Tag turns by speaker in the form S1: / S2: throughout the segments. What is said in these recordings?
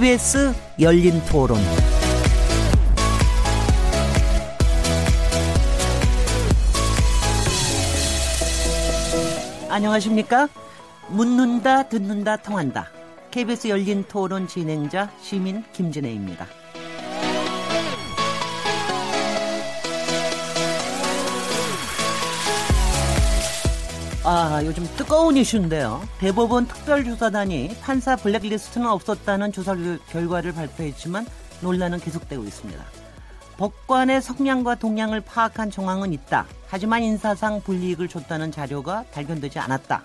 S1: KBS 열린 토론. 안녕하십니까? 묻는다, 듣는다, 통한다. KBS 열린 토론 진행자 시민 김진혜입니다. 아, 요즘 뜨거운 이슈인데요. 대법원 특별조사단이 판사 블랙리스트는 없었다는 조사 결과를 발표했지만 논란은 계속되고 있습니다. 법관의 성향과 동향을 파악한 정황은 있다. 하지만 인사상 불이익을 줬다는 자료가 발견되지 않았다.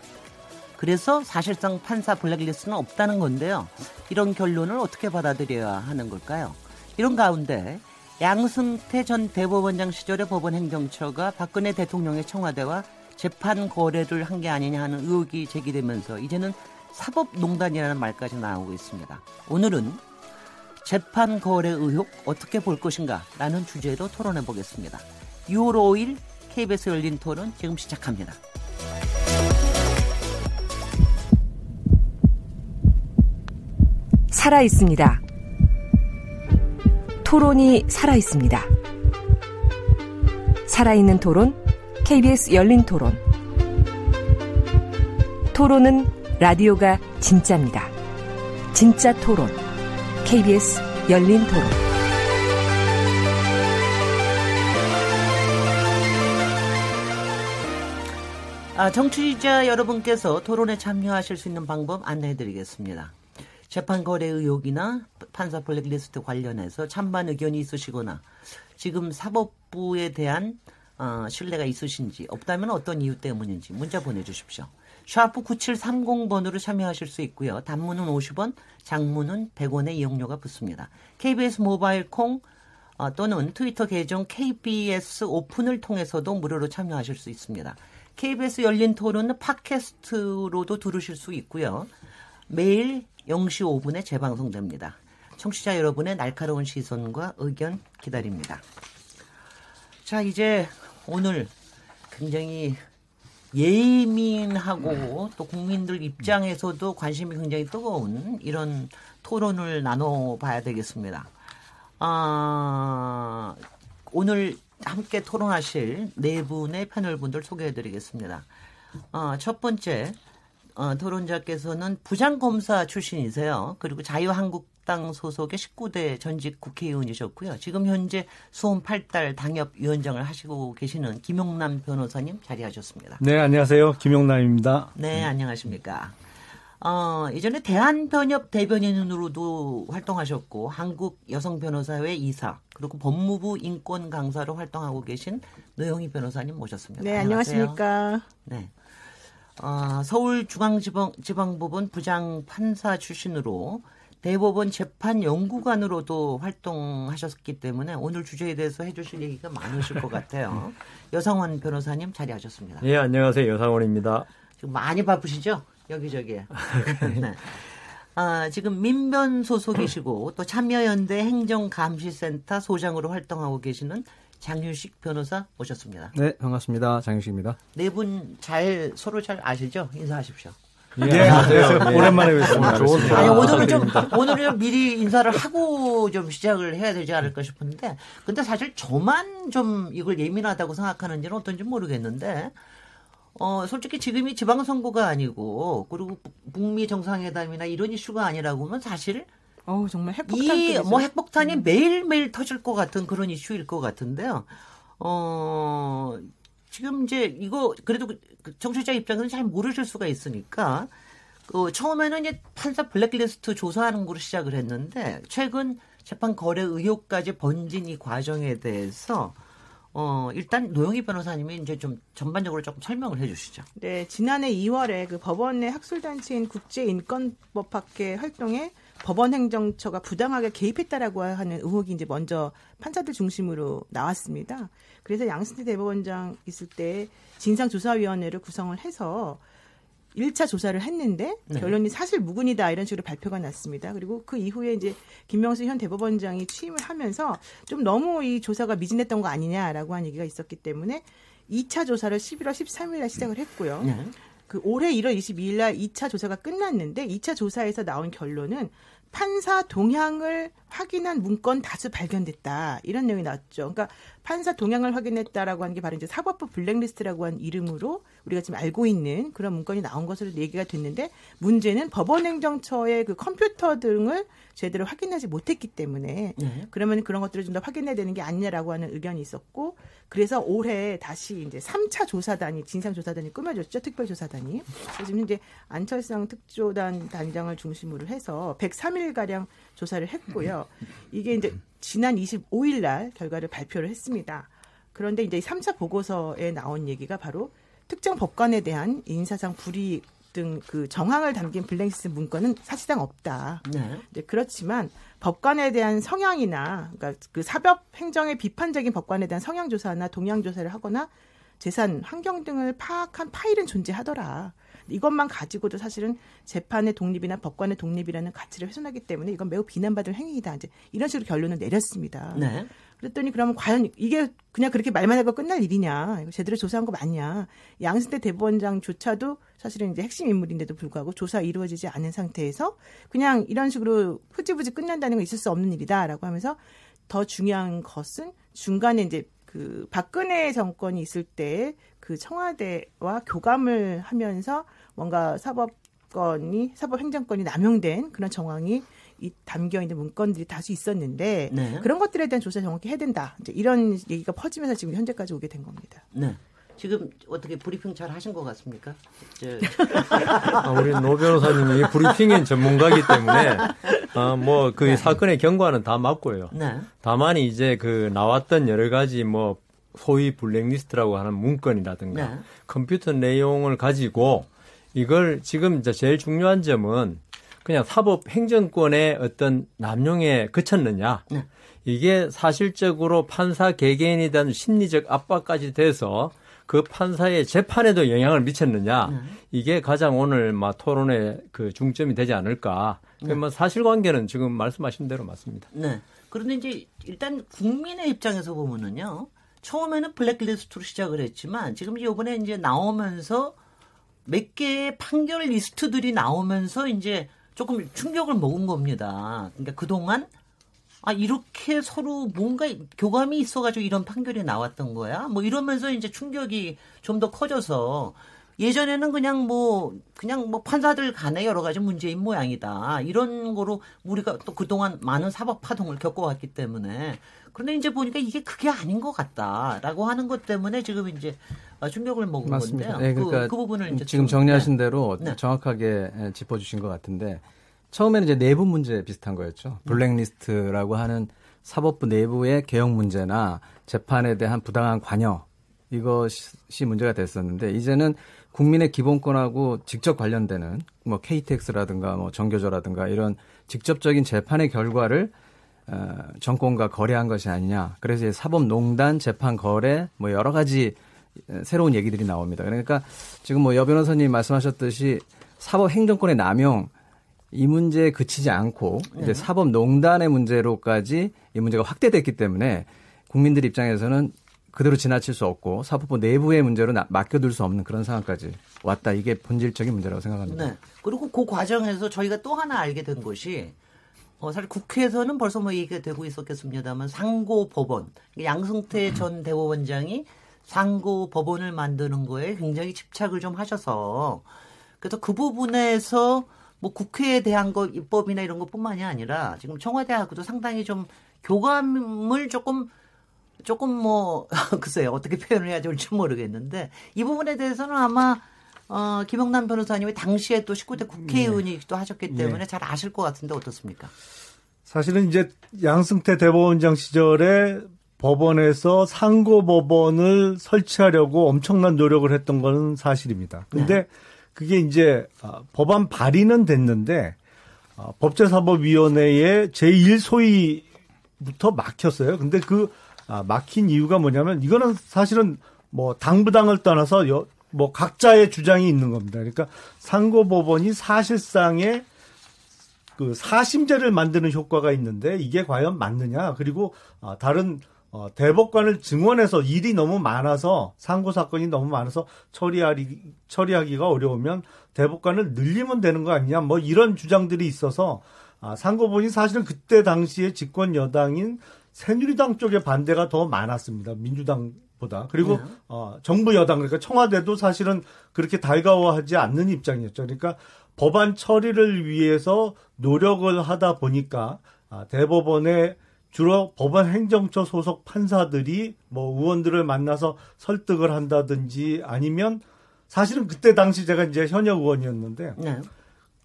S1: 그래서 사실상 판사 블랙리스트는 없다는 건데요. 이런 결론을 어떻게 받아들여야 하는 걸까요? 이런 가운데 양승태 전 대법원장 시절의 법원 행정처가 박근혜 대통령의 청와대와 재판 거래를 한 게 아니냐 하는 의혹이 제기되면서 이제는 사법농단이라는 말까지 나오고 있습니다. 오늘은 재판 거래 의혹 어떻게 볼 것인가 라는 주제로 토론해 보겠습니다. 6월 5일 KBS 열린 토론 지금 시작합니다.
S2: 살아 있습니다. 토론이 살아 있습니다. 살아있는 토론, KBS 열린 토론. 토론은 라디오가 진짜입니다. 진짜 토론, KBS 열린 토론.
S1: 아, 정치자 여러분께서 토론에 참여하실 수 있는 방법 안내해 드리겠습니다. 재판 거래 의혹이나 판사 블랙리스트 관련해서 찬반 의견이 있으시거나 지금 사법부에 대한 어, 신뢰가 있으신지 없다면 어떤 이유 때문인지 문자 보내주십시오. 샤프 9730번으로 참여하실 수 있고요. 단문은 50원, 장문은 100원의 이용료가 붙습니다. KBS 모바일 콩 어, 또는 트위터 계정 KBS 오픈을 통해서도 무료로 참여하실 수 있습니다. KBS 열린 토론은 팟캐스트로도 들으실 수 있고요. 매일 0시 5분에 재방송됩니다. 청취자 여러분의 날카로운 시선과 의견 기다립니다. 자, 이제 오늘 굉장히 예민하고 또 국민들 입장에서도 관심이 굉장히 뜨거운 이런 토론을 나눠봐야 되겠습니다. 아, 오늘 함께 토론하실 네 분의 패널분들 소개해드리겠습니다. 아, 첫 번째 어, 토론자께서는 부장검사 출신이세요. 그리고 자유한국 당 소속의 19대 전직 국회의원이셨고요. 지금 현재 수험 8달 당협위원장을 하시고 계시는 김용남 변호사님 자리하셨습니다.
S3: 네, 안녕하세요. 김용남입니다.
S1: 네, 안녕하십니까. 어, 이전에 대한변협 대변인으로도 활동하셨고 한국 여성 변호사회 이사 그리고 법무부 인권 강사로 활동하고 계신 노영희 변호사님 모셨습니다.
S4: 네, 안녕하세요. 안녕하십니까.
S1: 네. 어, 서울중앙지방법원 부장 판사 출신으로 대법원 재판 연구관으로도 활동하셨기 때문에 오늘 주제에 대해서 해주실 얘기가 많으실 것 같아요. 여상원 변호사님 자리하셨습니다.
S3: 예, 안녕하세요. 여상원입니다.
S1: 지금 많이 바쁘시죠? 여기저기에. 네. 아, 지금 민변 소속이시고 또 참여연대 행정감시센터 소장으로 활동하고 계시는 장윤식 변호사 모셨습니다.
S5: 네, 반갑습니다. 장윤식입니다.
S1: 네 분 잘 서로 잘 아시죠? 인사하십시오.
S3: 예, 네, 안녕하세요. 네. 오랜만에 뵙습니다.
S1: 좋은 아니, 오늘은 좀, 오늘은 미리 인사를 하고 좀 시작을 해야 되지 않을까 싶은데, 근데 사실 저만 좀 이걸 예민하다고 생각하는지는 어떤지 모르겠는데, 어, 솔직히 지금이 지방선거가 아니고, 그리고 북미 정상회담이나 이런 이슈가 아니라고 하면 사실
S4: 어우, 정말 핵폭탄.
S1: 이, 뭐 핵폭탄이 음. 매일매일 터질 것 같은 그런 이슈일 것 같은데요. 어, 지금 이제 이거 그래도 그, 그 정치자 입장에서는 잘 모르실 수가 있으니까 그 처음에는 이제 판사 블랙리스트 조사하는 거로 시작을 했는데 최근 재판 거래 의혹까지 번진 이 과정에 대해서 어, 일단 노영희 변호사님이 이제 좀 전반적으로 조금 설명을 해 주시죠.
S4: 네, 지난해 2월에 그 법원 내 학술단체인 국제인권법학회 활동에 법원 행정처가 부당하게 개입했다라고 하는 의혹이 이제 먼저 판사들 중심으로 나왔습니다. 그래서 양승태 대법원장 있을 때 진상조사위원회를 구성을 해서 1차 조사를 했는데 네. 결론이 사실 무근이다 이런 식으로 발표가 났습니다. 그리고 그 이후에 이제 김명수 현 대법원장이 취임을 하면서 좀 너무 이 조사가 미진했던 거 아니냐라고 한 얘기가 있었기 때문에 2차 조사를 11월 13일 날 시작을 했고요. 네. 그 올해 1월 22일 날 2차 조사가 끝났는데 2차 조사에서 나온 결론은 판사 동향을 확인한 문건 다수 발견됐다. 이런 내용이 나왔죠. 그러니까 판사 동향을 확인했다라고 하는 게 바로 이제 사법부 블랙리스트라고 한 이름으로 우리가 지금 알고 있는 그런 문건이 나온 것으로 얘기가 됐는데 문제는 법원행정처의 그 컴퓨터 등을 제대로 확인하지 못했기 때문에
S1: 네.
S4: 그러면 그런 것들을 좀 더 확인해야 되는 게 아니냐라고 하는 의견이 있었고 그래서 올해 다시 이제 3차 조사단이 진상조사단이 꾸며졌죠 특별조사단이 그래서 지금 이제 안철상 특조단 단장을 중심으로 해서 103일 가량 조사를 했고요 이게 이제 지난 25일 날 결과를 발표를 했습니다 그런데 이제 3차 보고서에 나온 얘기가 바로 특정 법관에 대한 인사상 불이익 등 그 정황을 담긴 블랙리스트 문건은 사실상 없다.
S1: 네.
S4: 네, 그렇지만 법관에 대한 성향이나 그러니까 그 사법 행정의 비판적인 법관에 대한 성향 조사나 동향 조사를 하거나 재산, 환경 등을 파악한 파일은 존재하더라. 이것만 가지고도 사실은 재판의 독립이나 법관의 독립이라는 가치를 훼손하기 때문에 이건 매우 비난받을 행위이다. 이제 이런 식으로 결론을 내렸습니다.
S1: 네.
S4: 그랬더니 그러면 과연 이게 그냥 그렇게 말만 하고 끝날 일이냐? 이거 제대로 조사한 거 맞냐? 양승태 대법원장조차도 사실은 이제 핵심 인물인데도 불구하고 조사 이루어지지 않은 상태에서 그냥 이런 식으로 흐지부지 끝난다는 건 있을 수 없는 일이다라고 하면서 더 중요한 것은 중간에 이제 그 박근혜 정권이 있을 때 그 청와대와 교감을 하면서 뭔가 사법권이 사법 행정권이 남용된 그런 정황이 이 담겨 있는 문건들이 다수 있었는데
S1: 네.
S4: 그런 것들에 대한 조사 정확히 해야 된다. 이제 이런 얘기가 퍼지면서 지금 현재까지 오게 된 겁니다.
S1: 네. 지금 어떻게 브리핑 잘 하신 것 같습니까? 저,
S3: 아, 우리 노 변호사님이 브리핑엔 전문가이기 때문에 아, 뭐그 사건의 경과는 다 맞고요.
S1: 네.
S3: 다만 이제 그 나왔던 여러 가지 뭐 소위 블랙리스트라고 하는 문건이라든가
S1: 네.
S3: 컴퓨터 내용을 가지고 이걸 지금 이제 제일 중요한 점은 그냥 사법 행정권의 어떤 남용에 그쳤느냐.
S1: 네.
S3: 이게 사실적으로 판사 개개인에 대한 심리적 압박까지 돼서 그 판사의 재판에도 영향을 미쳤느냐.
S1: 네.
S3: 이게 가장 오늘 막 토론의 그 중점이 되지 않을까. 그러면 사실관계는 지금 말씀하신 대로 맞습니다.
S1: 네. 그런데 이제 일단 국민의 입장에서 보면은요. 처음에는 블랙리스트로 시작을 했지만 지금 이번에 이제 나오면서 몇 개의 판결 리스트들이 나오면서 이제 조금 충격을 먹은 겁니다. 그러니까 그동안 아 이렇게 서로 뭔가 교감이 있어가지고 이런 판결이 나왔던 거야. 뭐 이러면서 이제 충격이 좀 더 커져서 예전에는 그냥 뭐 그냥 뭐 판사들 간에 여러 가지 문제인 모양이다 이런 거로 우리가 또 그동안 많은 사법 파동을 겪어왔기 때문에 그런데 이제 보니까 이게 그게 아닌 것 같다라고 하는 것 때문에 지금 이제 충격을 먹은
S5: 맞습니다.
S1: 건데요.
S5: 네, 그러니까
S1: 그, 그 부분을 이제
S5: 지금
S1: 좀-
S5: 정리하신
S1: 네.
S5: 대로
S1: 네.
S5: 정확하게 예, 짚어주신 것 같은데 처음에는 이제 내부 문제 비슷한 거였죠. 블랙리스트라고 하는 사법부 내부의 개혁 문제나 재판에 대한 부당한 관여 이것이 문제가 됐었는데 이제는 국민의 기본권하고 직접 관련되는 뭐 KTX라든가 뭐 정교조라든가 이런 직접적인 재판의 결과를 어, 정권과 거래한 것이 아니냐. 그래서 이제 사법농단 재판 거래 뭐 여러 가지 새로운 얘기들이 나옵니다. 그러니까 지금 뭐 여 변호사님 말씀하셨듯이 사법 행정권의 남용 이 문제에 그치지 않고 이제 사법 농단의 문제로까지 이 문제가 확대됐기 때문에 국민들 입장에서는 그대로 지나칠 수 없고 사법부 내부의 문제로 나- 맡겨둘 수 없는 그런 상황까지 왔다. 이게 본질적인 문제라고 생각합니다.
S1: 네. 그리고 그 과정에서 저희가 또 하나 알게 된 것이 어, 사실 국회에서는 벌써 뭐 얘기가 되고 있었겠습니다만 상고 법원 양승태 전 대법원장이 상고 법원을 만드는 거에 굉장히 집착을 좀 하셔서 그래서 그 부분에서 뭐 국회에 대한 거 입법이나 이런 것뿐만이 아니라 지금 청와대하고도 상당히 좀 교감을 조금 조금 뭐 글쎄요 어떻게 표현을 해야 될지 모르겠는데 이 부분에 대해서는 아마 어, 김영남 변호사님이 당시에 또 19대 국회의원이기도 하셨기 때문에 잘 아실 것 같은데 어떻습니까?
S6: 사실은 이제 양승태 대법원장 시절에 법원에서 상고 법원을 설치하려고 엄청난 노력을 했던 건 사실입니다. 근데 그게 이제 아, 법안 발의는 됐는데 아, 법제사법위원회의 제1소위부터 막혔어요. 근데 그 아, 막힌 이유가 뭐냐면 이거는 사실은 뭐 당부당을 떠나서 여- 뭐 각자의 주장이 있는 겁니다. 그러니까 상고법원이 사실상의 그 사심제를 만드는 효과가 있는데 이게 과연 맞느냐 그리고 아, 다른 어, 대법관을 증원해서 일이 너무 많아서 상고 사건이 너무 많아서 처리하기 처리하기가 어려우면 대법관을 늘리면 되는 거 아니냐 뭐 이런 주장들이 있어서 아, 상고본이 사실은 그때 당시에 집권 여당인 새누리당 쪽의 반대가 더 많았습니다. 민주당 보다. 그리고
S1: 네.
S6: 어, 정부 여당 그러니까 청와대도 사실은 그렇게 달가워하지 않는 입장이었죠. 그러니까 법안 처리를 위해서 노력을 하다 보니까 아, 대법원에 주로 법원 행정처 소속 판사들이 뭐 의원들을 만나서 설득을 한다든지 아니면 사실은 그때 당시 제가 이제 현역 의원이었는데
S1: 네.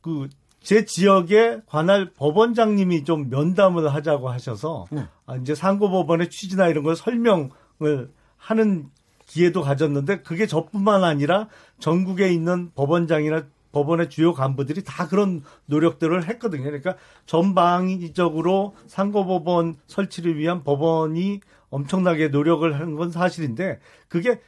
S6: 그제 지역에 관할 법원장님이 좀 면담을 하자고 하셔서
S1: 네.
S6: 아, 이제 상고법원의 취지나 이런 걸 설명을 하는 기회도 가졌는데 그게 저뿐만 아니라 전국에 있는 법원장이나 법원의 주요 간부들이 다 그런 노력들을 했거든요. 그러니까 전방위적으로 상고법원 설치를 위한 법원이 엄청나게 노력을 한 건 사실인데 그게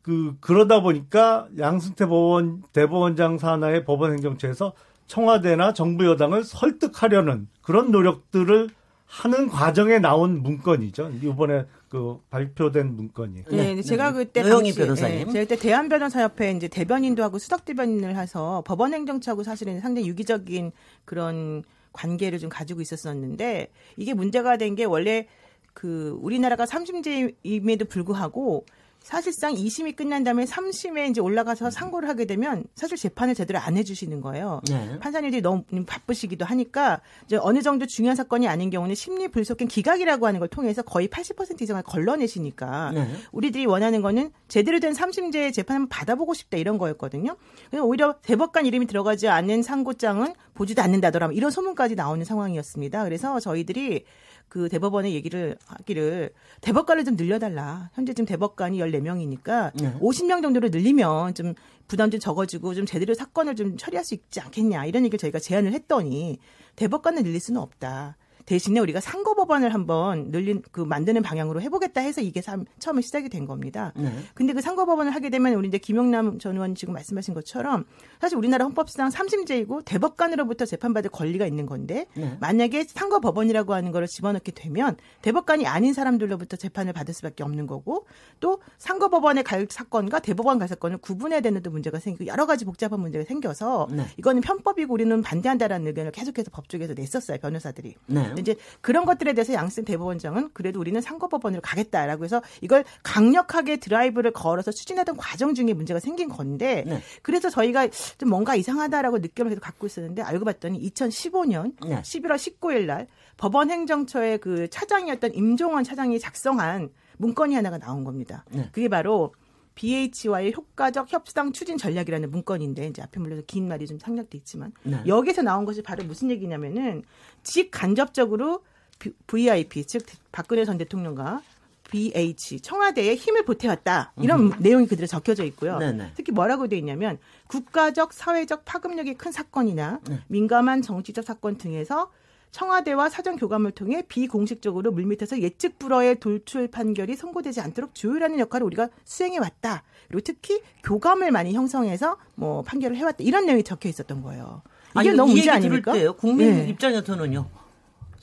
S6: 그 그러다 보니까 양승태 법원 대법원장 산하의 법원 행정처에서 청와대나 정부 여당을 설득하려는 그런 노력들을 하는 과정에 나온 문건이죠. 이번에 그 발표된 문건이.
S4: 네,
S1: 네,
S4: 제가
S1: 네.
S4: 그때
S1: 노영희 변호사님.
S4: 예, 제가 그때 대한 변호사협회 이제 대변인도 하고 수석 대변인을 해서 법원 행정처하고 사실은 상당히 유기적인 그런 관계를 좀 가지고 있었었는데 이게 문제가 된 게 원래 그 우리나라가 삼심제임에도 불구하고 사실상 2심이 끝난 다음에 3심에 이제 올라가서 상고를 하게 되면 사실 재판을 제대로 안 해주시는 거예요.
S1: 네.
S4: 판사님들이 너무 바쁘시기도 하니까 이제 어느 정도 중요한 사건이 아닌 경우는 심리 불속행 기각이라고 하는 걸 통해서 거의 80% 이상을 걸러내시니까
S1: 네.
S4: 우리들이 원하는 거는 제대로 된 삼심제 재판 한번 받아보고 싶다 이런 거였거든요. 오히려 대법관 이름이 들어가지 않는 상고장은 보지도 않는다더라 이런 소문까지 나오는 상황이었습니다. 그래서 저희들이 그 대법원에 얘기를 하기를 대법관을 좀 늘려달라. 현재 지금 대법관이 14명이니까
S1: 네.
S4: 50명 정도로 늘리면 좀 부담 좀 적어지고 좀 제대로 사건을 좀 처리할 수 있지 않겠냐 이런 얘기를 저희가 제안을 했더니 대법관을 늘릴 수는 없다. 대신에 우리가 상고법원을 한번 늘린 그 만드는 방향으로 해보겠다 해서 이게 삼- 처음에 시작이 된 겁니다.
S1: 네.
S4: 근데 그 상고법원을 하게 되면 우리 이제 김용남 전 의원 지금 말씀하신 것처럼 사실 우리나라 헌법상 삼심제이고 대법관으로부터 재판받을 권리가 있는 건데
S1: 네.
S4: 만약에 상고법원이라고 하는 거를 집어넣게 되면 대법관이 아닌 사람들로부터 재판을 받을 수밖에 없는 거고 또 상고법원에 갈 사건과 대법원 갈 사건을 구분해야 되는 또 문제가 생기고 여러 가지 복잡한 문제가 생겨서
S1: 네.
S4: 이거는 편법이고 우리는 반대한다라는 의견을 계속해서 법조계에서 냈었어요 변호사들이.
S1: 네.
S4: 이제 그런 것들에 대해서 양승 대법원장은 그래도 우리는 상고법원으로 가겠다라고 해서 이걸 강력하게 드라이브를 걸어서 추진하던 과정 중에 문제가 생긴 건데
S1: 네.
S4: 그래서 저희가 좀 뭔가 이상하다라고 느낌을 계속 갖고 있었는데 알고 봤더니 2015년
S1: 네.
S4: 11월 19일 날 법원 행정처의 그 차장이었던 임종원 차장이 작성한 문건이 하나가 나온 겁니다.
S1: 네.
S4: 그게 바로 BH와의 효과적 협상 추진 전략이라는 문건인데 이제 앞에 물려서 긴 말이 좀 상략돼 있지만
S1: 네.
S4: 여기서 나온 것이 바로 무슨 얘기냐면은 직 간접적으로 V- VIP 즉 박근혜 전 대통령과 BH 청와대에 힘을 보태왔다 이런 내용이 그대로 적혀져 있고요.
S1: 네네.
S4: 특히 뭐라고 돼 있냐면 국가적 사회적 파급력이 큰 사건이나
S1: 네.
S4: 민감한 정치적 사건 등에서 청와대와 사전 교감을 통해 비공식적으로 물밑에서 예측 불허의 돌출 판결이 선고되지 않도록 조율하는 역할을 우리가 수행해 왔다. 그리고 특히 교감을 많이 형성해서 뭐 판결을 해왔다. 이런 내용이 적혀 있었던 거예요. 이게
S1: 아니,
S4: 너무
S1: 이
S4: 문제 아닙니까?
S1: 때요. 국민
S4: 네.
S1: 입장에서는요.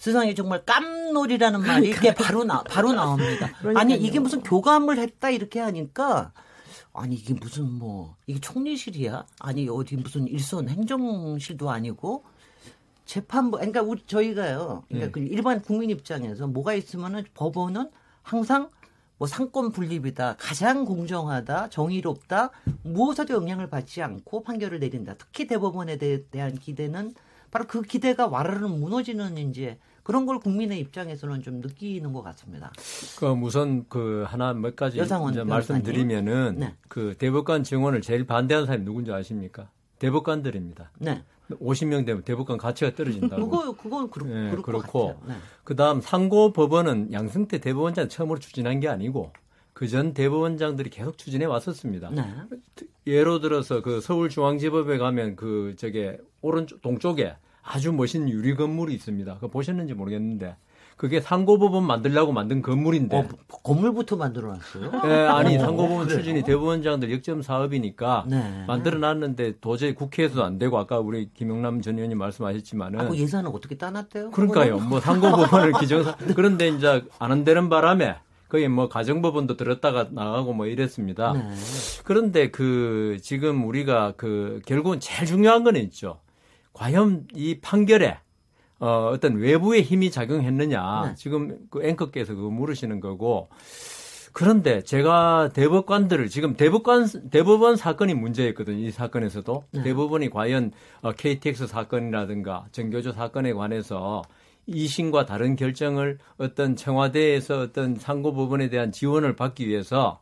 S1: 세상에 정말 깜놀이라는 말이 이게 바로 나 바로 나옵니다. 아니
S4: 그러니까요.
S1: 이게 무슨 교감을 했다 이렇게 하니까 아니 이게 무슨 뭐 이게 총리실이야? 아니 어디 무슨 일선 행정실도 아니고 재판부 그러니까 우리 저희가요. 그러니까 그 일반 국민 입장에서 뭐가 있으면은 법원은 항상 뭐 상권 분립이다, 가장 공정하다, 정의롭다, 무엇에도 영향을 받지 않고 판결을 내린다. 특히 대법원에 대, 한 기대는 바로 그 기대가 와르르 무너지는 이제 그런 걸 국민의 입장에서는 좀 느끼는 것 같습니다.
S3: 그 우선 그 하나 몇 가지. 말씀드리면은
S1: 네.
S3: 그 대법관 증원을 제일 반대하는 사람이 누군지 아십니까? 대법관들입니다.
S1: 네.
S3: 50명 되면 대법관 가치가 떨어진다고.
S1: 그거 그건 그렇, 것
S3: 그렇고
S1: 같아요. 네.
S3: 그다음 상고 법원은 양승태 대법원장 처음으로 추진한 게 아니고 그 전 대법원장들이 계속 추진해 왔었습니다.
S1: 네.
S3: 예로 들어서 그 서울중앙지법에 가면 그 저게 오른쪽 동쪽에 아주 멋있는 유리 건물이 있습니다. 그거 보셨는지 모르겠는데 그게 상고법원 만들려고 만든 건물인데
S1: 어, 건물부터 만들어놨어요.
S3: 예, 아니
S1: 어,
S3: 상고법원? 추진이 대법원장들 역점 사업이니까
S1: 네.
S3: 만들어놨는데 도저히 국회에서도 안 되고 아까 우리 김영남 전 의원님 말씀하셨지만은
S1: 아, 그 예산은 어떻게 따놨대요?
S3: 그러니까요. 뭐 상고법원을 기정사 그런데 이제 안 한다는 바람에 거기 뭐 가정법원도 들었다가 나가고 뭐 이랬습니다.
S1: 네.
S3: 그런데 그 지금 우리가 그 결국은 제일 중요한 거는 있죠. 과연 이 판결에 어, 어떤 외부의 힘이 작용했느냐.
S1: 네.
S3: 지금 그 앵커께서 그거 물으시는 거고. 그런데 제가 대법관들을 지금 대법관 대법원 사건이 문제였거든요. 이 사건에서도
S1: 네.
S3: 대법원이 과연 어, KTX 사건이라든가 정교조 사건에 관해서 이심과 다른 결정을 어떤 청와대에서 어떤 상고 법원에 대한 지원을 받기 위해서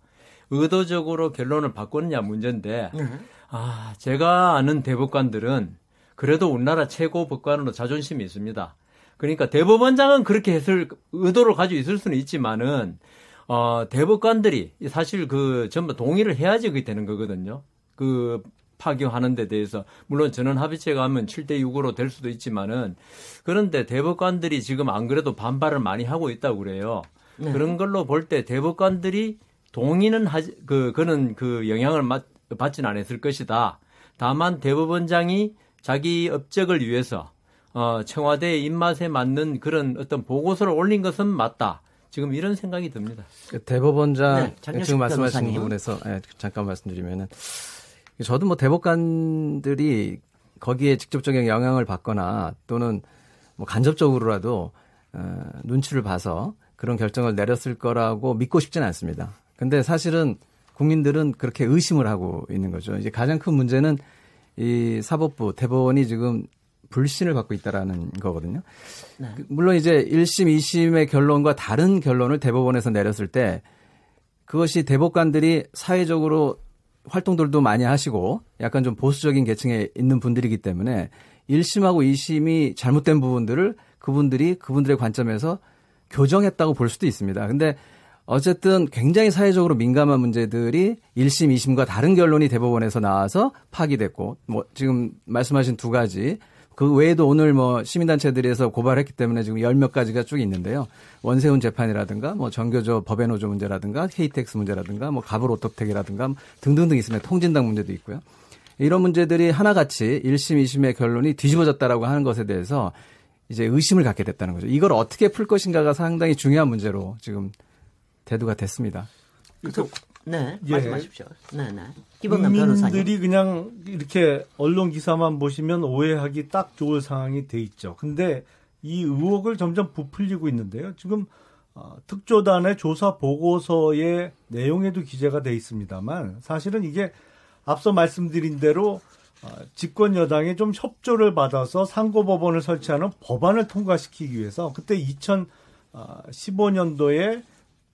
S3: 의도적으로 결론을 바꿨느냐 문제인데
S1: 네.
S3: 아 제가 아는 대법관들은 그래도 우리나라 최고 법관으로 자존심이 있습니다. 그러니까 대법원장은 그렇게 했을 의도를 가지고 있을 수는 있지만은 어, 대법관들이 사실 그 전부 동의를 해야지 그게 되는 거거든요. 그 파기하는 데 대해서 물론 전원 합의체가 하면 7대 6으로 될 수도 있지만은 그런데 대법관들이 지금 안 그래도 반발을 많이 하고 있다고 그래요.
S1: 네.
S3: 그런 걸로 볼 때 대법관들이 동의는 하지 그 그는 그 영향을 맞, 받지는 않았을 것이다. 다만 대법원장이 자기 업적을 위해서 어, 청와대의 입맛에 맞는 그런 어떤 보고서를 올린 것은 맞다. 지금 이런 생각이 듭니다.
S5: 그 대법원장
S1: 네,
S5: 지금 말씀하신
S1: 변호사님.
S5: 부분에서 예, 잠깐 말씀드리면은 저도 뭐 대법관들이 거기에 직접적인 영향을 받거나 또는 뭐 간접적으로라도 어, 눈치를 봐서 그런 결정을 내렸을 거라고 믿고 싶지는 않습니다. 근데 사실은 국민들은 그렇게 의심을 하고 있는 거죠. 이제 가장 큰 문제는 이 사법부 대법원이 지금 불신을 받고 있다라는 거거든요.
S1: 네.
S5: 그 물론 이제 1심, 2심의 결론과 다른 결론을 대법원에서 내렸을 때 그것이 대법관들이 사회적으로 활동들도 많이 하시고 약간 좀 보수적인 계층에 있는 분들이기 때문에 1심하고 2심이 잘못된 부분들을 그분들이 그분들의 관점에서 교정했다고 볼 수도 있습니다. 근데 어쨌든 굉장히 사회적으로 민감한 문제들이 1심, 2심과 다른 결론이 대법원에서 나와서 파기됐고 뭐 지금 말씀하신 두 가지 그 외에도 오늘 뭐 시민단체들에서 고발했기 때문에 지금 열 몇 가지가 쭉 있는데요. 원세훈 재판이라든가 뭐 정교조 법외노조 문제라든가 KTX 문제라든가 뭐 가불 오토텍이라든가 등등등 있습니다. 통진당 문제도 있고요. 이런 문제들이 하나같이 1심, 2심의 결론이 뒤집어졌다라고 하는 것에 대해서 이제 의심을 갖게 됐다는 거죠. 이걸 어떻게 풀 것인가가 상당히 중요한 문제로 지금 대두가 됐습니다.
S1: 그래서 네
S6: 예.
S1: 말씀하십시오. 네네 이범남 변호사님.
S6: 국민들이 그냥 이렇게 언론 기사만 보시면 오해하기 딱 좋을 상황이 돼 있죠. 근데 이 의혹을 점점 부풀리고 있는데요. 지금 어, 특조단의 조사 보고서의 내용에도 기재가 돼 있습니다만 사실은 이게 앞서 말씀드린 대로 어, 집권 여당이 좀 협조를 받아서 상고법원을 설치하는 법안을 통과시키기 위해서 그때 2015년도에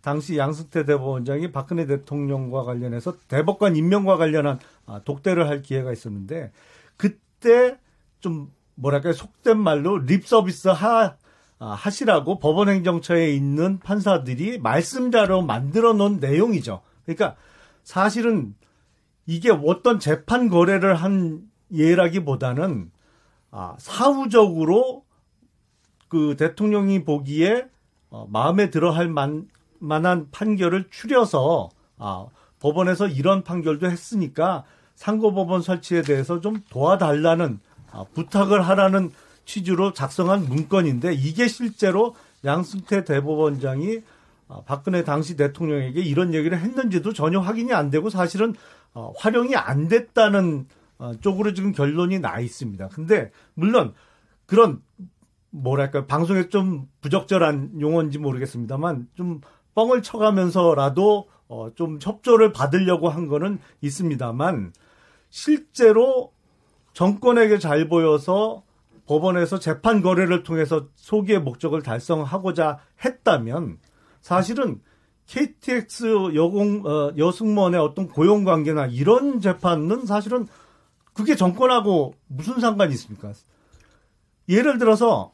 S6: 당시 양승태 대법원장이 박근혜 대통령과 관련해서 대법관 임명과 관련한 아, 독대를 할 기회가 있었는데 그때 좀 뭐랄까요 속된 말로 립 서비스 하 아, 하시라고 법원 행정처에 있는 판사들이 말씀자로 만들어 놓은 내용이죠. 그러니까 사실은 이게 어떤 재판 거래를 한 예라기보다는 아, 사후적으로 그 대통령이 보기에 어, 마음에 들어 할 만, 만한 판결을 추려서 아, 법원에서 이런 판결도 했으니까 상고법원 설치에 대해서 좀 도와달라는 아, 부탁을 하라는 취지로 작성한 문건인데 이게 실제로 양승태 대법원장이 아, 박근혜 당시 대통령에게 이런 얘기를 했는지도 전혀 확인이 안 되고 사실은 어, 활용이 안 됐다는 어, 쪽으로 지금 결론이 나 있습니다. 근데 물론 그런 뭐랄까 방송에 좀 부적절한 용어인지 모르겠습니다만 좀 뻥을 쳐가면서라도 어, 좀 협조를 받으려고 한 거는 있습니다만 실제로 정권에게 잘 보여서 법원에서 재판 거래를 통해서 소기의 목적을 달성하고자 했다면 사실은 KTX 여공 어, 여승무원의 어떤 고용 관계나 이런 재판은 사실은 그게 정권하고 무슨 상관이 있습니까? 예를 들어서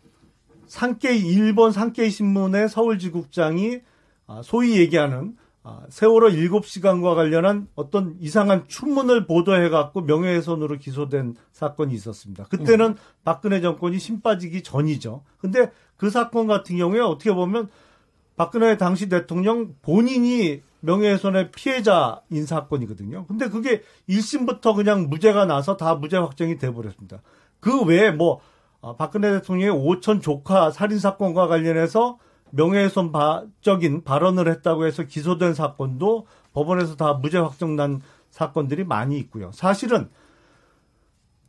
S6: 산케이 일본 산케이 신문의 서울지국장이 아, 소위 얘기하는 아, 세월호 7시간과 관련한 어떤 이상한 추문을 보도해 갖고 명예훼손으로 기소된 사건이 있었습니다. 그때는 박근혜 정권이 심 빠지기 전이죠. 근데 그 사건 같은 경우에 어떻게 보면 박근혜 당시 대통령 본인이 명예훼손의 피해자인 사건이거든요. 근데 그게 1심부터 그냥 무죄가 나서 다 무죄 확정이 돼버렸습니다. 그 외에 뭐 아, 박근혜 대통령의 오천 조카 살인 사건과 관련해서 명예훼손적인 발언을 했다고 해서 기소된 사건도 법원에서 다 무죄 확정난 사건들이 많이 있고요. 사실은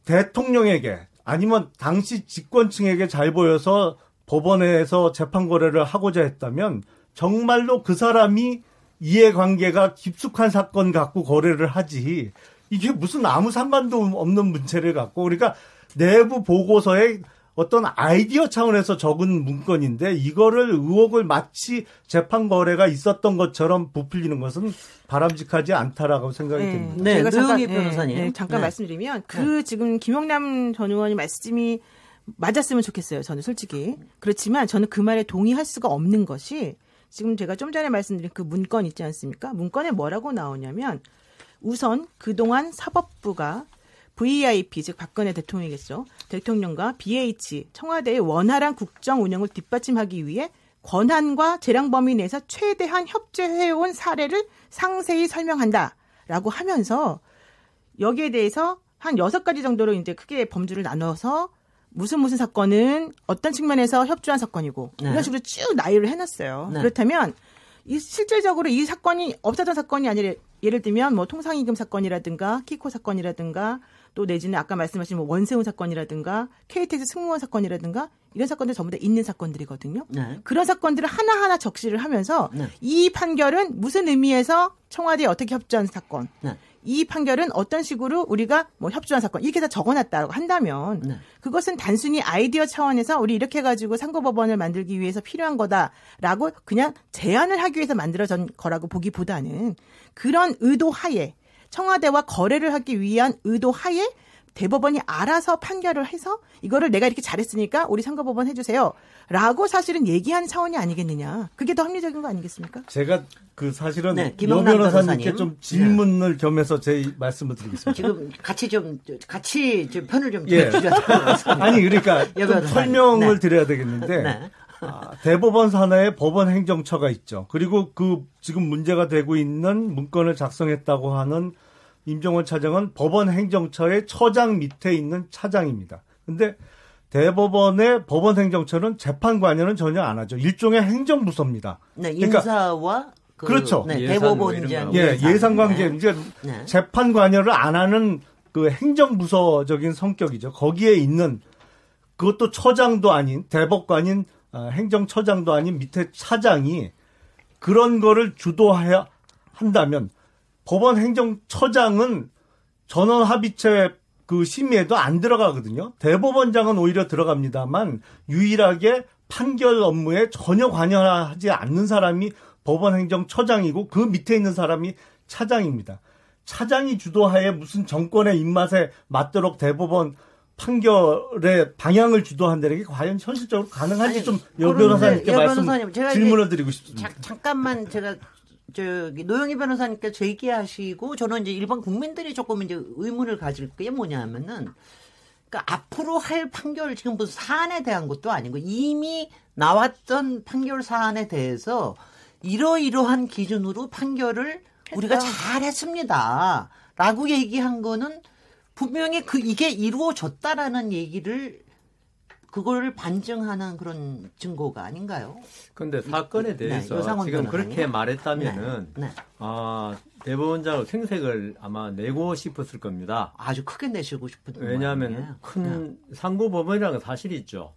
S6: 대통령에게 아니면 당시 집권층에게 잘 보여서 법원에서 재판 거래를 하고자 했다면 정말로 그 사람이 이해관계가 깊숙한 사건 갖고 거래를 하지 이게 무슨 아무 상관도 없는 문제를 갖고 그러니까 내부 보고서에 어떤 아이디어 차원에서 적은 문건인데 이거를 의혹을 마치 재판 거래가 있었던 것처럼 부풀리는 것은 바람직하지 않다라고 생각이
S4: 네.
S6: 듭니다.
S1: 네,
S4: 제가 잠깐,
S1: 노영희 변호사님.
S4: 네, 네, 잠깐
S1: 네.
S4: 말씀드리면 그 지금 김용남 전 의원이 말씀이 맞았으면 좋겠어요. 저는 솔직히 그렇지만 저는 그 말에 동의할 수가 없는 것이 지금 제가 좀 전에 말씀드린 그 문건 있지 않습니까? 문건에 뭐라고 나오냐면 우선 그동안 사법부가 VIP 즉 박근혜 대통령이겠죠. 대통령과 BH 청와대의 원활한 국정 운영을 뒷받침하기 위해 권한과 재량 범위 내에서 최대한 협조해온 사례를 상세히 설명한다라고 하면서 여기에 대해서 한 여섯 가지 정도로 이제 크게 범주를 나눠서 무슨 무슨 사건은 어떤 측면에서 협조한 사건이고
S1: 네.
S4: 이런 식으로 쭉 나열을 해놨어요.
S1: 네.
S4: 그렇다면 이 실질적으로 이 사건이 없었던 사건이 아니라 예를 들면 뭐 통상임금 사건이라든가 키코 사건이라든가 또 내지는 아까 말씀하신 뭐 원세훈 사건이라든가 KTX 승무원 사건이라든가 이런 사건들 전부 다 있는 사건들이거든요.
S1: 네.
S4: 그런 사건들을 하나하나 적시를 하면서
S1: 네.
S4: 이 판결은 무슨 의미에서 청와대에 어떻게 협조한 사건,
S1: 네.
S4: 이 판결은 어떤 식으로 우리가 뭐 협조한 사건 이렇게 다 적어놨다고 한다면
S1: 네.
S4: 그것은 단순히 아이디어 차원에서 우리 이렇게 가지고 상고법원을 만들기 위해서 필요한 거다라고 그냥 제안을 하기 위해서 만들어진 거라고 보기보다는 그런 의도 하에 청와대와 거래를 하기 위한 의도 하에 대법원이 알아서 판결을 해서 이거를 내가 이렇게 잘했으니까 우리 상고법원 해주세요. 라고 사실은 얘기하는 차원이 아니겠느냐. 그게 더 합리적인 거 아니겠습니까?
S6: 제가 그 사실은
S1: 네,
S6: 여
S1: 김영남
S6: 변호사님께
S1: 변호사님.
S6: 좀 질문을 겸해서 제 말씀을 드리겠습니다.
S1: 지금 같이 좀 같이 좀 편을 좀
S6: 예.
S1: 주셔서
S6: 아니 그러니까. 설명을
S1: 네.
S6: 드려야 되겠는데
S1: 네.
S6: 아, 대법원 산하에 법원 행정처가 있죠. 그리고 그 지금 문제가 되고 있는 문건을 작성했다고 하는 임종원 차장은 법원 행정처의 처장 밑에 있는 차장입니다. 근데 대법원의 법원 행정처는 재판 관여는 전혀 안 하죠. 일종의 행정부서입니다.
S1: 네,
S6: 그러니까
S1: 인사와 그,
S6: 그렇죠.
S1: 네,
S3: 예산 뭐
S1: 대법원장.
S6: 예, 예산 관계
S1: 네.
S6: 이제
S1: 네.
S6: 재판 관여를 안 하는 그 행정부서적인 성격이죠. 거기에 있는 그것도 처장도 아닌 대법관인 어, 행정처장도 아닌 밑에 차장이 그런 거를 주도해야 한다면 법원 행정처장은 전원 합의체 그 심의에도 안 들어가거든요. 대법원장은 오히려 들어갑니다만 유일하게 판결 업무에 전혀 관여하지 않는 사람이 법원 행정처장이고 그 밑에 있는 사람이 차장입니다. 차장이 주도하에 무슨 정권의 입맛에 맞도록 대법원 판결의 방향을 주도한다는 게 과연 현실적으로 가능한지
S1: 아니,
S6: 좀여
S1: 그런데
S6: 변호사님께
S1: 여
S6: 말씀
S1: 제가
S6: 질문을 드리고 싶습니다.
S1: 자- 잠깐만 제가 저기 노영희 변호사님께서 얘기하시고 저는 이제 일반 국민들이 조금 이제 의문을 가질 게 뭐냐면은 그러니까 앞으로 할 판결 지금 무슨 사안에 대한 것도 아니고 이미 나왔던 판결 사안에 대해서 이러이러한 기준으로 판결을 우리가 잘했습니다. 라고 얘기한 거는 분명히 그 이게 이루어졌다라는 얘기를 그거를 반증하는 그런 증거가 아닌가요?
S3: 근데 사건에
S1: 네,
S3: 대해서
S1: 요상원
S3: 지금. 그렇게 말했다면은
S1: 네, 네.
S3: 아, 대법원장을 생색을 아마 내고 싶었을 겁니다.
S1: 아주 크게 내시고 싶은
S3: 왜냐하면
S1: 모양이에요. 네.
S3: 큰 상고법원이라는 건 사실이 있죠.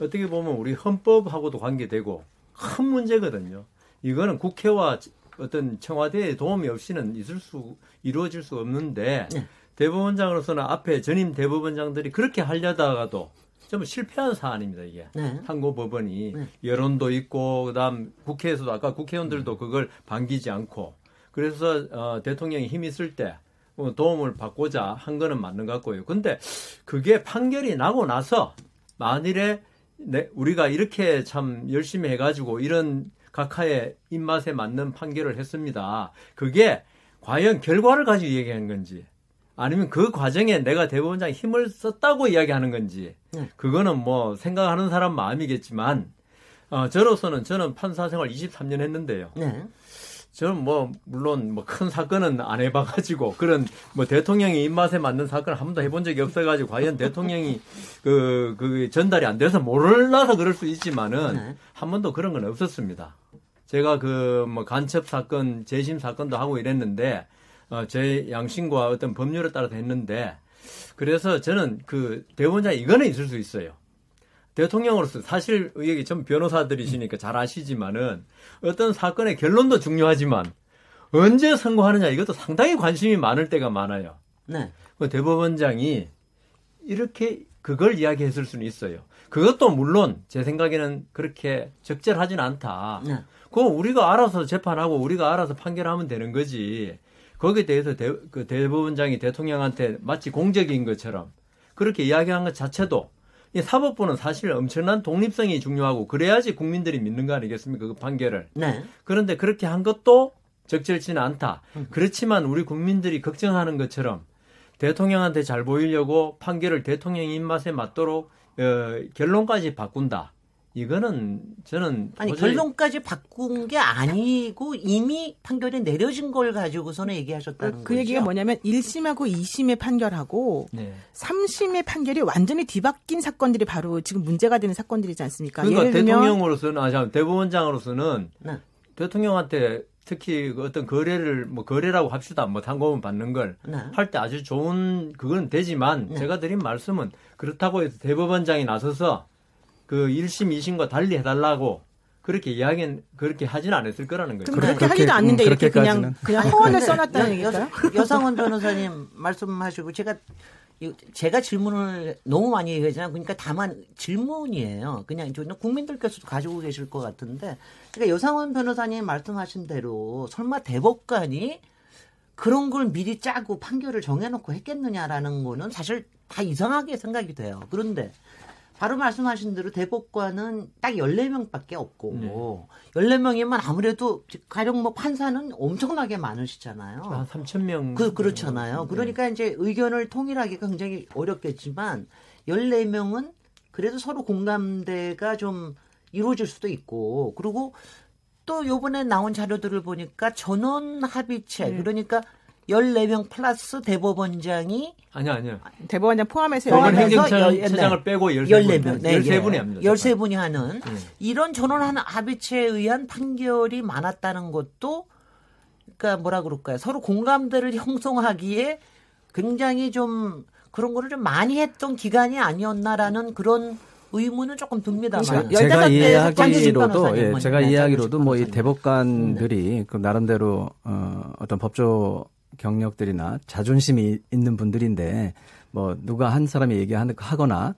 S3: 어떻게 보면 우리 헌법하고도 관계되고 큰 문제거든요. 이거는 국회와 어떤 청와대의 도움이 없이는 있을 수 이루어질 수 없는데
S1: 네.
S3: 대법원장으로서는 앞에 전임 대법원장들이 그렇게 하려다가도 좀 실패한 사안입니다 이게
S1: 네.
S3: 상고 법원이
S1: 네.
S3: 여론도 있고 그다음 국회에서도 아까 국회의원들도 그걸 반기지 않고 그래서 어, 대통령이 힘 있을 때 어, 도움을 받고자 한 거는 맞는 것 같고요. 근데 그게 판결이 나고 나서 만일에 네, 우리가 이렇게 참 열심히 해가지고 이런 각하의 입맛에 맞는 판결을 했습니다. 그게 과연 결과를 가지고 얘기하는 건지 아니면 그 과정에 내가 대법원장 힘을 썼다고 이야기하는 건지
S1: 네.
S3: 그거는 뭐 생각하는 사람 마음이겠지만 어, 저로서는 저는 판사 생활 23년 했는데요.
S1: 네.
S3: 저는 뭐 물론 뭐 큰 사건은 안 해봐가지고 그런 뭐 대통령의 입맛에 맞는 사건을 한 번도 해본 적이 없어가지고 과연 대통령이 그, 그 전달이 안 돼서 몰라서 그럴 수 있지만은
S1: 네.
S3: 한 번도 그런 건 없었습니다. 제가 그 뭐 간첩 사건, 재심 사건도 하고 이랬는데 어, 제 양심과 어떤 법률에 따라서 했는데 그래서 저는 그 대법원장 이거는 있을 수 있어요. 대통령으로서 사실 여기 전 변호사들이시니까 잘 아시지만은 어떤 사건의 결론도 중요하지만 언제 선고하느냐 이것도 상당히 관심이 많을 때가 많아요.
S1: 네.
S3: 그 대법원장이 이렇게 그걸 이야기했을 수는 있어요. 그것도 물론 제 생각에는 그렇게 적절하지는 않다.
S1: 네.
S3: 그거 우리가 알아서 재판하고 우리가 알아서 판결하면 되는 거지. 거기에 대해서 대, 그 대법원장이 대통령한테 마치 공적인 것처럼 그렇게 이야기한 것 자체도 이 사법부는 사실 엄청난 독립성이 중요하고 그래야지 국민들이 믿는 거 아니겠습니까? 그 판결을.
S1: 네.
S3: 그런데 그렇게 한 것도 적절치는 않다. 그렇지만 우리 국민들이 걱정하는 것처럼 대통령한테 잘 보이려고 판결을 대통령 입맛에 맞도록 어, 결론까지 바꾼다. 이거는 저는
S1: 아니
S3: 도저히-
S1: 결론까지 바꾼 게 아니고 이미 판결이 내려진 걸 가지고서는 얘기하셨다는
S4: 그
S1: 거죠.
S4: 얘기가 뭐냐면 1심하고 2심의 판결하고
S3: 네.
S4: 3심의 판결이 완전히 뒤바뀐 사건들이 바로 지금 문제가 되는 사건들이지 않습니까?
S3: 그러니까
S4: 예를 들면
S3: 대통령으로서는 아, 참, 대법원장으로서는
S1: 네.
S3: 대통령한테 특히 그 어떤 거래를 뭐 거래라고 합시다 뭐 단고문 받는 걸 할때
S1: 네.
S3: 아주 좋은 그건 되지만
S1: 네.
S3: 제가 드린 말씀은 그렇다고 해서 대법원장이 나서서 그 1심 2심과 달리 해달라고 그렇게 이야기는 그렇게 하진 않았을 거라는 거죠.
S4: 그렇게
S5: 그렇게-
S4: 하지도 않는데
S5: 음,
S4: 이렇게 그냥. 그냥 허언을 써놨다는?
S1: 여- 여상원 변호사님 말씀하시고 제가 이- 제가 질문을 너무 많이 하잖아요. 그러니까 다만 질문이에요. 그냥 저는 국민들께서도 가지고 계실 것 같은데, 그러니까 여상원 변호사님 말씀하신 대로 설마 대법관이 그런 걸 미리 짜고 판결을 정해놓고 했겠느냐라는 거는 사실 다 이상하게 생각이 돼요. 그런데 바로 말씀하신 대로 대법관은 딱 14명밖에 없고 14명이면 아무래도 가령 뭐 판사는 엄청나게 많으시잖아요.
S3: 한 3천 명.
S1: 그, 그렇잖아요. 그러니까 이제 의견을 통일하기가 굉장히 어렵겠지만 14명은 그래도 서로 공감대가 좀 이루어질 수도 있고 그리고 또 요번에 나온 자료들을 보니까 전원 합의체
S4: 네.
S1: 그러니까 14명 플러스 대법원장이
S3: 아니요, 아니요.
S4: 대법원장 포함해서
S3: 법원. 행정처장을 빼고 13분.
S1: 14명, 네,
S3: 13분이
S1: 예.
S3: 합니다.
S1: 13분이 하는
S3: 네.
S1: 이런 전원 하나 합의체에 의한 판결이 많았다는 것도 그러니까 뭐라 그럴까요? 서로 공감대를 형성하기에 굉장히 좀 그런 거를 좀 많이 했던 기간이 아니었나라는 그런 의문은 조금 듭니다만.
S4: 제-
S1: 열다섯
S5: 제가 이해하기로도 예. 제가
S1: 네,
S5: 이해하기로도 뭐 이 대법관들이 그 나름대로 어, 어떤 법조 경력들이나 자존심이 있는 분들인데 뭐 누가 한 사람이 얘기하거나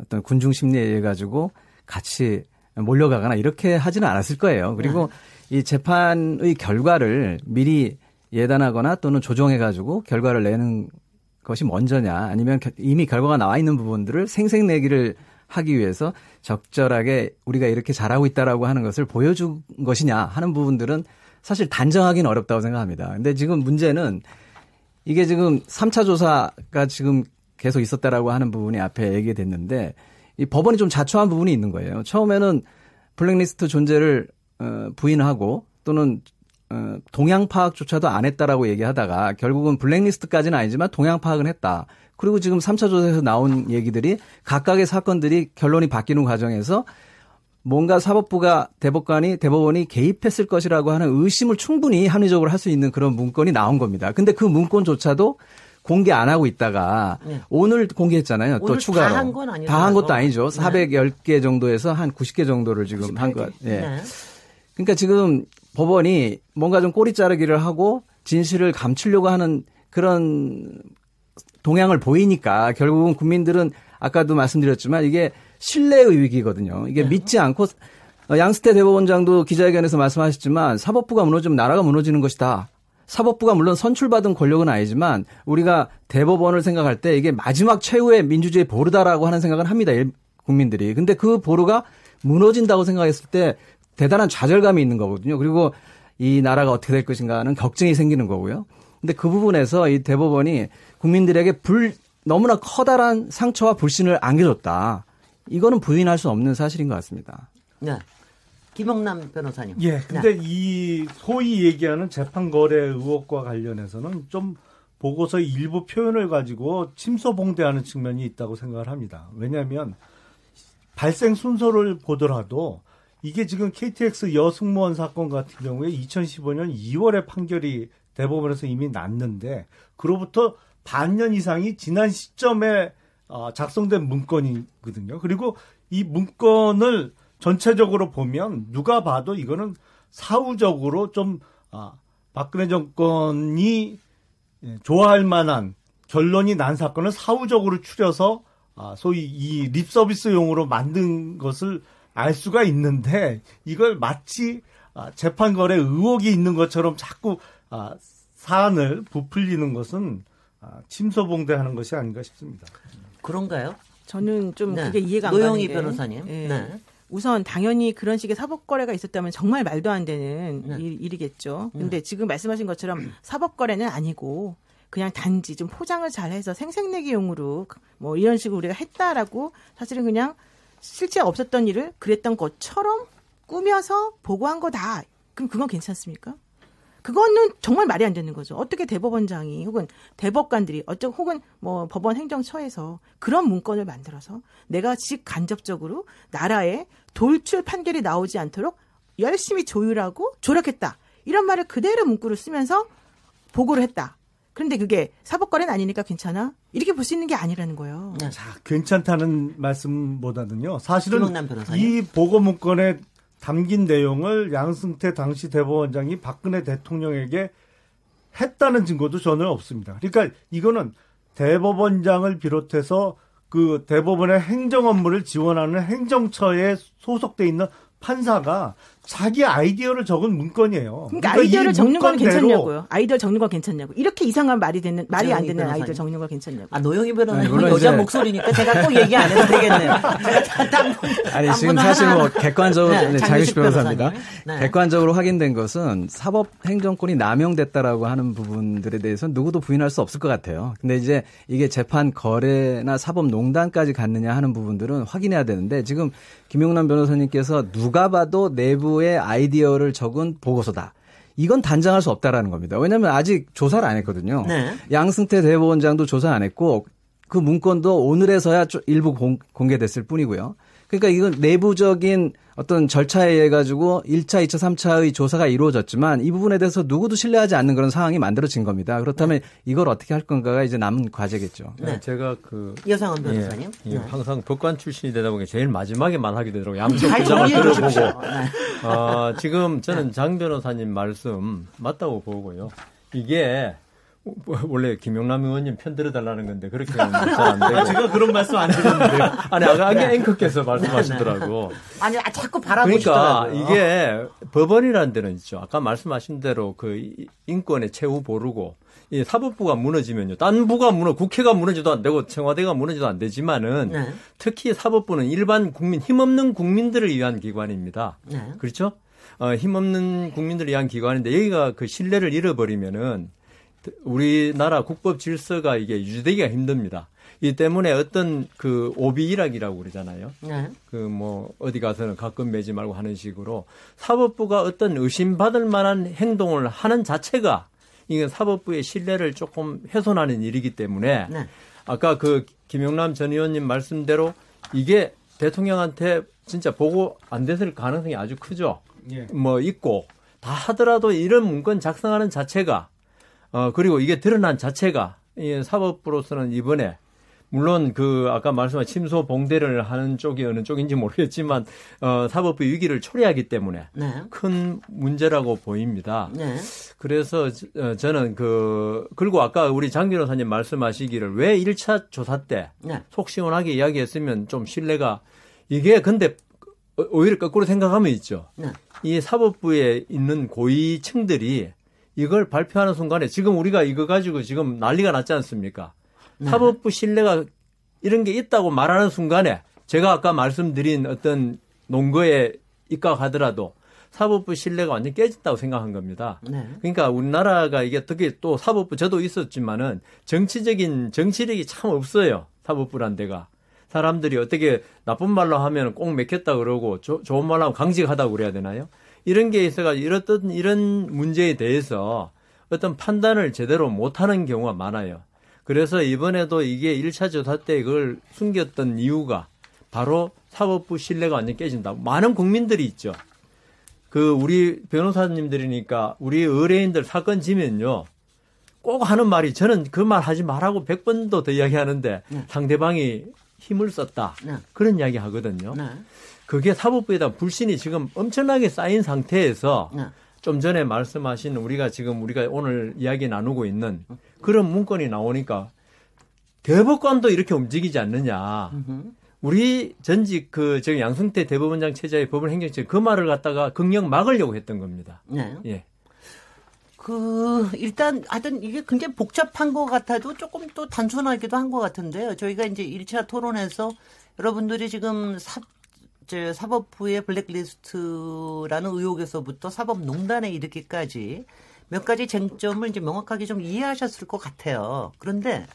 S5: 어떤 군중 심리에 의해 가지고 같이 몰려가거나 이렇게 하지는 않았을 거예요. 그리고 이 재판의 결과를 미리 예단하거나 또는 조정해 가지고 결과를 내는 것이 먼저냐 아니면 겨- 이미 결과가 나와 있는 부분들을 생색내기를 하기 위해서 적절하게 우리가 이렇게 잘하고 있다라고 하는 것을 보여준 것이냐 하는 부분들은 사실 단정하기는 어렵다고 생각합니다. 근데 지금 문제는 이게 지금 3차 조사가 지금 계속 있었다라고 하는 부분이 앞에 얘기됐는데 이 법원이 좀 자초한 부분이 있는 거예요. 처음에는 블랙리스트 존재를 어, 부인하고 또는 어, 동향 파악조차도 안 했다라고 얘기하다가 결국은 블랙리스트까지는 아니지만 동향 파악은 했다. 그리고 지금 3차 조사에서 나온 얘기들이 각각의 사건들이 결론이 바뀌는 과정에서 뭔가 사법부가 대법관이 대법원이 개입했을 것이라고 하는 의심을 충분히 합리적으로 할 수 있는 그런 문건이 나온 겁니다. 근데 그 문건조차도 공개 안 하고 있다가
S1: 네.
S5: 오늘 공개했잖아요. 또
S1: 오늘
S5: 추가로.
S1: 다 한 건 아니죠.
S5: 다 한 것도
S1: 어.
S5: 아니죠.
S1: 네.
S5: 410개 정도에서 한 90개 정도를 지금 한 것. 예.
S1: 네.
S5: 그러니까 지금 법원이 뭔가 좀 꼬리 자르기를 하고 진실을 감추려고 하는 그런 동향을 보이니까 결국은 국민들은 아까도 말씀드렸지만 이게 신뢰의 위기거든요. 이게
S1: 네.
S5: 믿지 않고 어, 양스태 대법원장도 기자회견에서 말씀하셨지만 사법부가 무너지면 나라가 무너지는 것이다. 사법부가 물론 선출받은 권력은 아니지만 우리가 대법원을 생각할 때 이게 마지막 최후의 민주주의 보루다라고 하는 생각은 합니다. 일- 국민들이. 근데 그 보루가 무너진다고 생각했을 때 대단한 좌절감이 있는 거거든요. 그리고 이 나라가 어떻게 될 것인가 하는 걱정이 생기는 거고요. 근데 그 부분에서 이 대법원이 국민들에게 불, 너무나 커다란 상처와 불신을 안겨줬다. 이거는 부인할 수 없는 사실인 것 같습니다.
S1: 네. 김영남 변호사님.
S6: 예,
S1: 네.
S6: 근데 이 소위 얘기하는 재판 거래 의혹과 관련해서는 좀 보고서 일부 표현을 가지고 침소봉대하는 측면이 있다고 생각을 합니다. 왜냐하면 발생 순서를 보더라도 이게 지금 KTX 여승무원 사건 같은 경우에 2015년 2월에 판결이 대법원에서 이미 났는데 그로부터 반년 이상이 지난 시점에 어, 작성된 문건이거든요. 그리고 이 문건을 전체적으로 보면 누가 봐도 이거는 사후적으로 좀 아, 박근혜 정권이 예, 좋아할 만한 결론이 난 사건을 사후적으로 추려서 아, 소위 이 립서비스용으로 만든 것을 알 수가 있는데 이걸 마치 아, 재판 거래 의혹이 있는 것처럼 자꾸 아, 사안을 부풀리는 것은 아, 침소봉대하는 것이 아닌가 싶습니다.
S1: 그런가요?
S4: 저는 좀
S1: 네.
S4: 그게 이해가 안 가는
S1: 노영희
S4: 게
S1: 변호사님.
S4: 예.
S1: 네.
S4: 우선 당연히 그런 식의 사법 거래가 있었다면 정말 말도 안 되는
S1: 네.
S4: 일, 일이겠죠. 근데 지금 말씀하신 것처럼 사법 거래는 아니고 그냥 단지 좀 포장을 잘해서 생색내기용으로 뭐 이런 식으로 우리가 했다라고 사실은 그냥 실제 없었던 일을 그랬던 것처럼 꾸며서 보고한 거다. 그럼 그건 괜찮습니까? 그거는 정말 말이 안 되는 거죠. 어떻게 대법원장이 혹은 대법관들이 어쩌 혹은 뭐 법원 행정처에서 그런 문건을 만들어서 내가 직 간접적으로 나라에 돌출 판결이 나오지 않도록 열심히 조율하고 조력했다. 이런 말을 그대로 문구를 쓰면서 보고를 했다. 그런데 그게 사법거래는 아니니까 괜찮아? 이렇게 볼 수 있는 게 아니라는 거예요.
S1: 네.
S6: 자, 괜찮다는 말씀보다는요. 사실은. 이 보고 문건에 담긴 내용을 양승태 당시 대법원장이 박근혜 대통령에게 했다는 증거도 전혀 없습니다. 그러니까 이거는 대법원장을 비롯해서 그 대법원의 행정 업무를 지원하는 행정처에 소속돼 있는 판사가 자기 아이디어를 적은 문건이에요.
S4: 그러니까,
S6: 이
S4: 아이디어를 적는 건 괜찮냐고요. 아이디어 적는 건 괜찮냐고. 이렇게 이상한 말이 되는 말이 안 되는. 아이디어 적는 건 괜찮냐고.
S1: 아, 노영희 변호사님
S5: 물론
S1: 여자 목소리니까 제가 꼭 얘기 안 해도 되겠네요.
S5: 아니
S1: 딴
S5: 지금 사실 뭐 객관적으로
S1: 네,
S5: 네,
S1: 장유식
S5: 변호사입니다.
S1: 네.
S5: 객관적으로 확인된 것은 사법 행정권이 남용됐다라고 하는 부분들에 대해서는 누구도 부인할 수 없을 것 같아요. 근데 이제 이게 재판 거래나 사법 농단까지 갔느냐 하는 부분들은 확인해야 되는데 지금 김용남 변호사님께서 누가 봐도 내부 의 아이디어를 적은 보고서다. 이건 단정할 수 없다라는 겁니다. 왜냐하면 아직 조사를 안 했거든요.
S1: 네.
S5: 양승태 대법원장도 조사 안 했고 그 문건도 오늘에서야 좀 일부 공, 공개됐을 뿐이고요. 그러니까 이건 내부적인 어떤 절차에 의해 가지고 1차, 2차, 3차의 조사가 이루어졌지만 이 부분에 대해서 누구도 신뢰하지 않는 그런 상황이 만들어진 겁니다. 그렇다면 이걸 어떻게 할 건가가 이제 남은 과제겠죠.
S1: 네.
S3: 제가 그
S1: 여상원 변호사님.
S3: 예, 예,
S1: 네.
S3: 항상 법관 출신이 되다 보니 제일 마지막에만 하게 되더라고요. 양쪽
S1: 잘
S3: 주장을 들어보고.
S1: 네.
S3: 아, 지금 저는 장 변호사님 말씀 맞다고 보고요. 이게 원래 김용남 의원님 편 들어달라는 건데 그렇게는 잘안 되고.
S6: 제가 그런 말씀 안 드렸는데요.
S3: 아니 아까 아까 앵커께서 말씀하시더라고.
S1: 아니, 아, 자꾸
S3: 그러니까
S1: 바라보시더라고요.
S3: 이게 법원이라는 데는 있죠. 아까 말씀하신 대로 그 이- 인권의 최후 보루고 이 사법부가 무너지면요. 딴 부가 무너 국회가 무너져도 안 되고 청와대가 무너져도 안 되지만은
S1: 네.
S3: 특히 사법부는 일반 국민 힘없는 국민들을 위한 기관입니다.
S1: 네.
S3: 그렇죠? 어, 힘없는 국민들을 위한 기관인데 여기가 그 신뢰를 잃어버리면은 우리나라 국법 질서가 이게 유지되기가 힘듭니다. 이 때문에 어떤 그 오비 일학이라고 그러잖아요.
S1: 네.
S3: 그뭐 어디 가서는 가끔 매지 말고 하는 식으로 사법부가 어떤 의심받을 만한 행동을 하는 자체가 이게 사법부의 신뢰를 조금 훼손하는 일이기 때문에
S1: 네.
S3: 아까 그 김용남 전 의원님 말씀대로 이게 대통령한테 진짜 보고 안 됐을 가능성이 아주 크죠.
S6: 예.
S3: 뭐 있고 다 하더라도 이런 문건 작성하는 자체가 어 그리고 이게 드러난 자체가 이 사법부로서는 이번에 물론 그 아까 말씀하신 침소 봉대를 하는 쪽이 어느 쪽인지 모르겠지만 어 사법부 위기를 초래하기 때문에
S1: 네.
S3: 큰 문제라고 보입니다.
S1: 네.
S3: 그래서 저- 어, 저는 그 그리고 아까 우리 장 변호사님 말씀하시기를 왜 1차 조사 때
S1: 네.
S3: 속 시원하게 이야기했으면 좀 신뢰가 이게 근데 어, 오히려 거꾸로 생각하면 있죠.
S1: 네.
S3: 이 사법부에 있는 고위층들이 이걸 발표하는 순간에 지금 우리가 이거 가지고 지금 난리가 났지 않습니까?
S1: 네.
S3: 사법부 신뢰가 이런 게 있다고 말하는 순간에 제가 아까 말씀드린 어떤 논거에 입각하더라도 사법부 신뢰가 완전 깨졌다고 생각한 겁니다.
S1: 네.
S3: 그러니까 우리나라가 이게 특히 또 사법부 저도 있었지만은 정치적인 정치력이 참 없어요. 사법부란 데가. 사람들이 어떻게 나쁜 말로 하면 꼭 맥혔다 그러고 조- 좋은 말로 하면 강직하다고 그래야 되나요? 이런 게 있어가지고 이렇던 이런 문제에 대해서 어떤 판단을 제대로 못하는 경우가 많아요. 그래서 이번에도 이게 1차 조사 때 이걸 숨겼던 이유가 바로 사법부 신뢰가 완전 깨진다. 많은 국민들이 있죠. 그 우리 변호사님들이니까 우리 의뢰인들 사건 지면요. 꼭 하는 말이 저는 그 말 하지 말라고 100번도 더 이야기하는데
S1: 네.
S3: 상대방이 힘을 썼다.
S1: 네.
S3: 그런 이야기 하거든요.
S1: 네.
S3: 그게 사법부에다 불신이 지금 엄청나게 쌓인 상태에서
S1: 네.
S3: 좀 전에 말씀하신 우리가 지금 우리가 오늘 이야기 나누고 있는 그런 문건이 나오니까 대법관도 이렇게 움직이지 않느냐. 우리 전직 그 저기 양승태 대법원장 체제의 법원 행정처 그 말을 갖다가 극령 막으려고 했던 겁니다.
S1: 네.
S3: 예.
S1: 그 일단 하여튼 이게 굉장히 복잡한 것 같아도 조금 또 단순하기도 한 것 같은데요. 저희가 이제 1차 토론에서 여러분들이 지금 사, 저 사법부의 블랙리스트라는 의혹에서부터 사법농단에 이르기까지 몇 가지 쟁점을 이제 명확하게 좀 이해하셨을 것 같아요. 그런데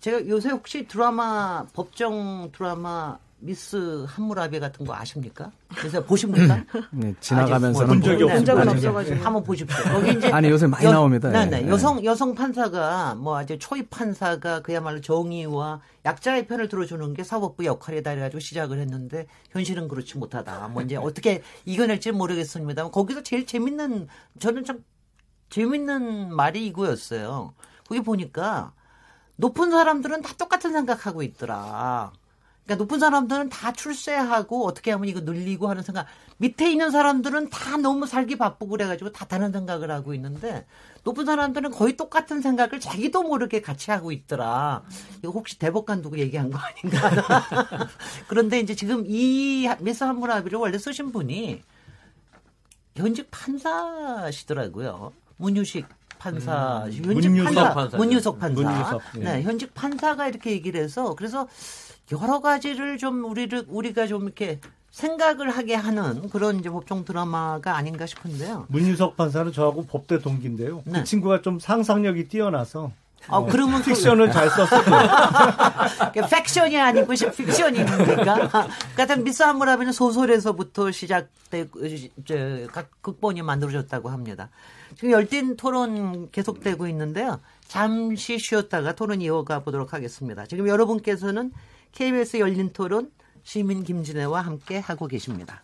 S1: 제가 요새 혹시 드라마 법정 드라마 미스 한무라비 같은 거 아십니까? 요새 보십니까?
S5: 네, 지나가면서는
S6: 본 적이.
S4: 없어가지고.
S1: 한번 보십시오. 거기 이제
S5: 아니, 요새 많이 나옵니다.
S1: 네, 네.
S5: 예.
S1: 여성 여성 판사가 뭐 아주 초입 판사가 그야말로 정의와 약자의 편을 들어주는 게 사법부 역할이다 해가지고 시작을 했는데 현실은 그렇지 못하다. 뭐 이제 어떻게 이겨낼지 모르겠습니다만 거기서 제일 재밌는 저는 참 재밌는 말이 이거였어요. 거기 보니까 높은 사람들은 다 똑같은 생각하고 있더라. 그러니까 높은 사람들은 다 출세하고 어떻게 하면 이거 늘리고 하는 생각. 밑에 있는 사람들은 다 너무 살기 바쁘고 그래가지고 다 다른 생각을 하고 있는데 높은 사람들은 거의 똑같은 생각을 자기도 모르게 같이 하고 있더라. 이거 혹시 대법관 두고 얘기한 거 아닌가? 그런데 이제 지금 이 미스 한무라비를 원래 쓰신 분이 현직 판사시더라고요. 문유식 판사, 현직
S6: 문유석
S1: 판사,
S3: 판사죠.
S1: 문유석 판사.
S6: 문유석, 예.
S1: 네, 현직 판사가 이렇게 얘기를 해서 그래서 여러 가지를 좀 우리를 우리가 좀 이렇게 생각을 하게 하는 그런 이제 법정 드라마가 아닌가 싶은데요.
S6: 문유석 판사는 저하고 법대 동기인데요.
S1: 네.
S6: 그 친구가 좀 상상력이 뛰어나서
S1: 아, 그러면 그-
S6: 픽션을 잘 썼어요.
S1: 그게 팩션이 아니고 픽션입니까? 같은 미스 하무라비는 소설에서부터 시작되고 저, 각 극본이 만들어졌다고 합니다. 지금 열띤 토론 계속되고 있는데요. 잠시 쉬었다가 토론 이어가 보도록 하겠습니다. 지금 여러분께서는 KBS 열린 토론 시민 김진애와 함께 하고 계십니다.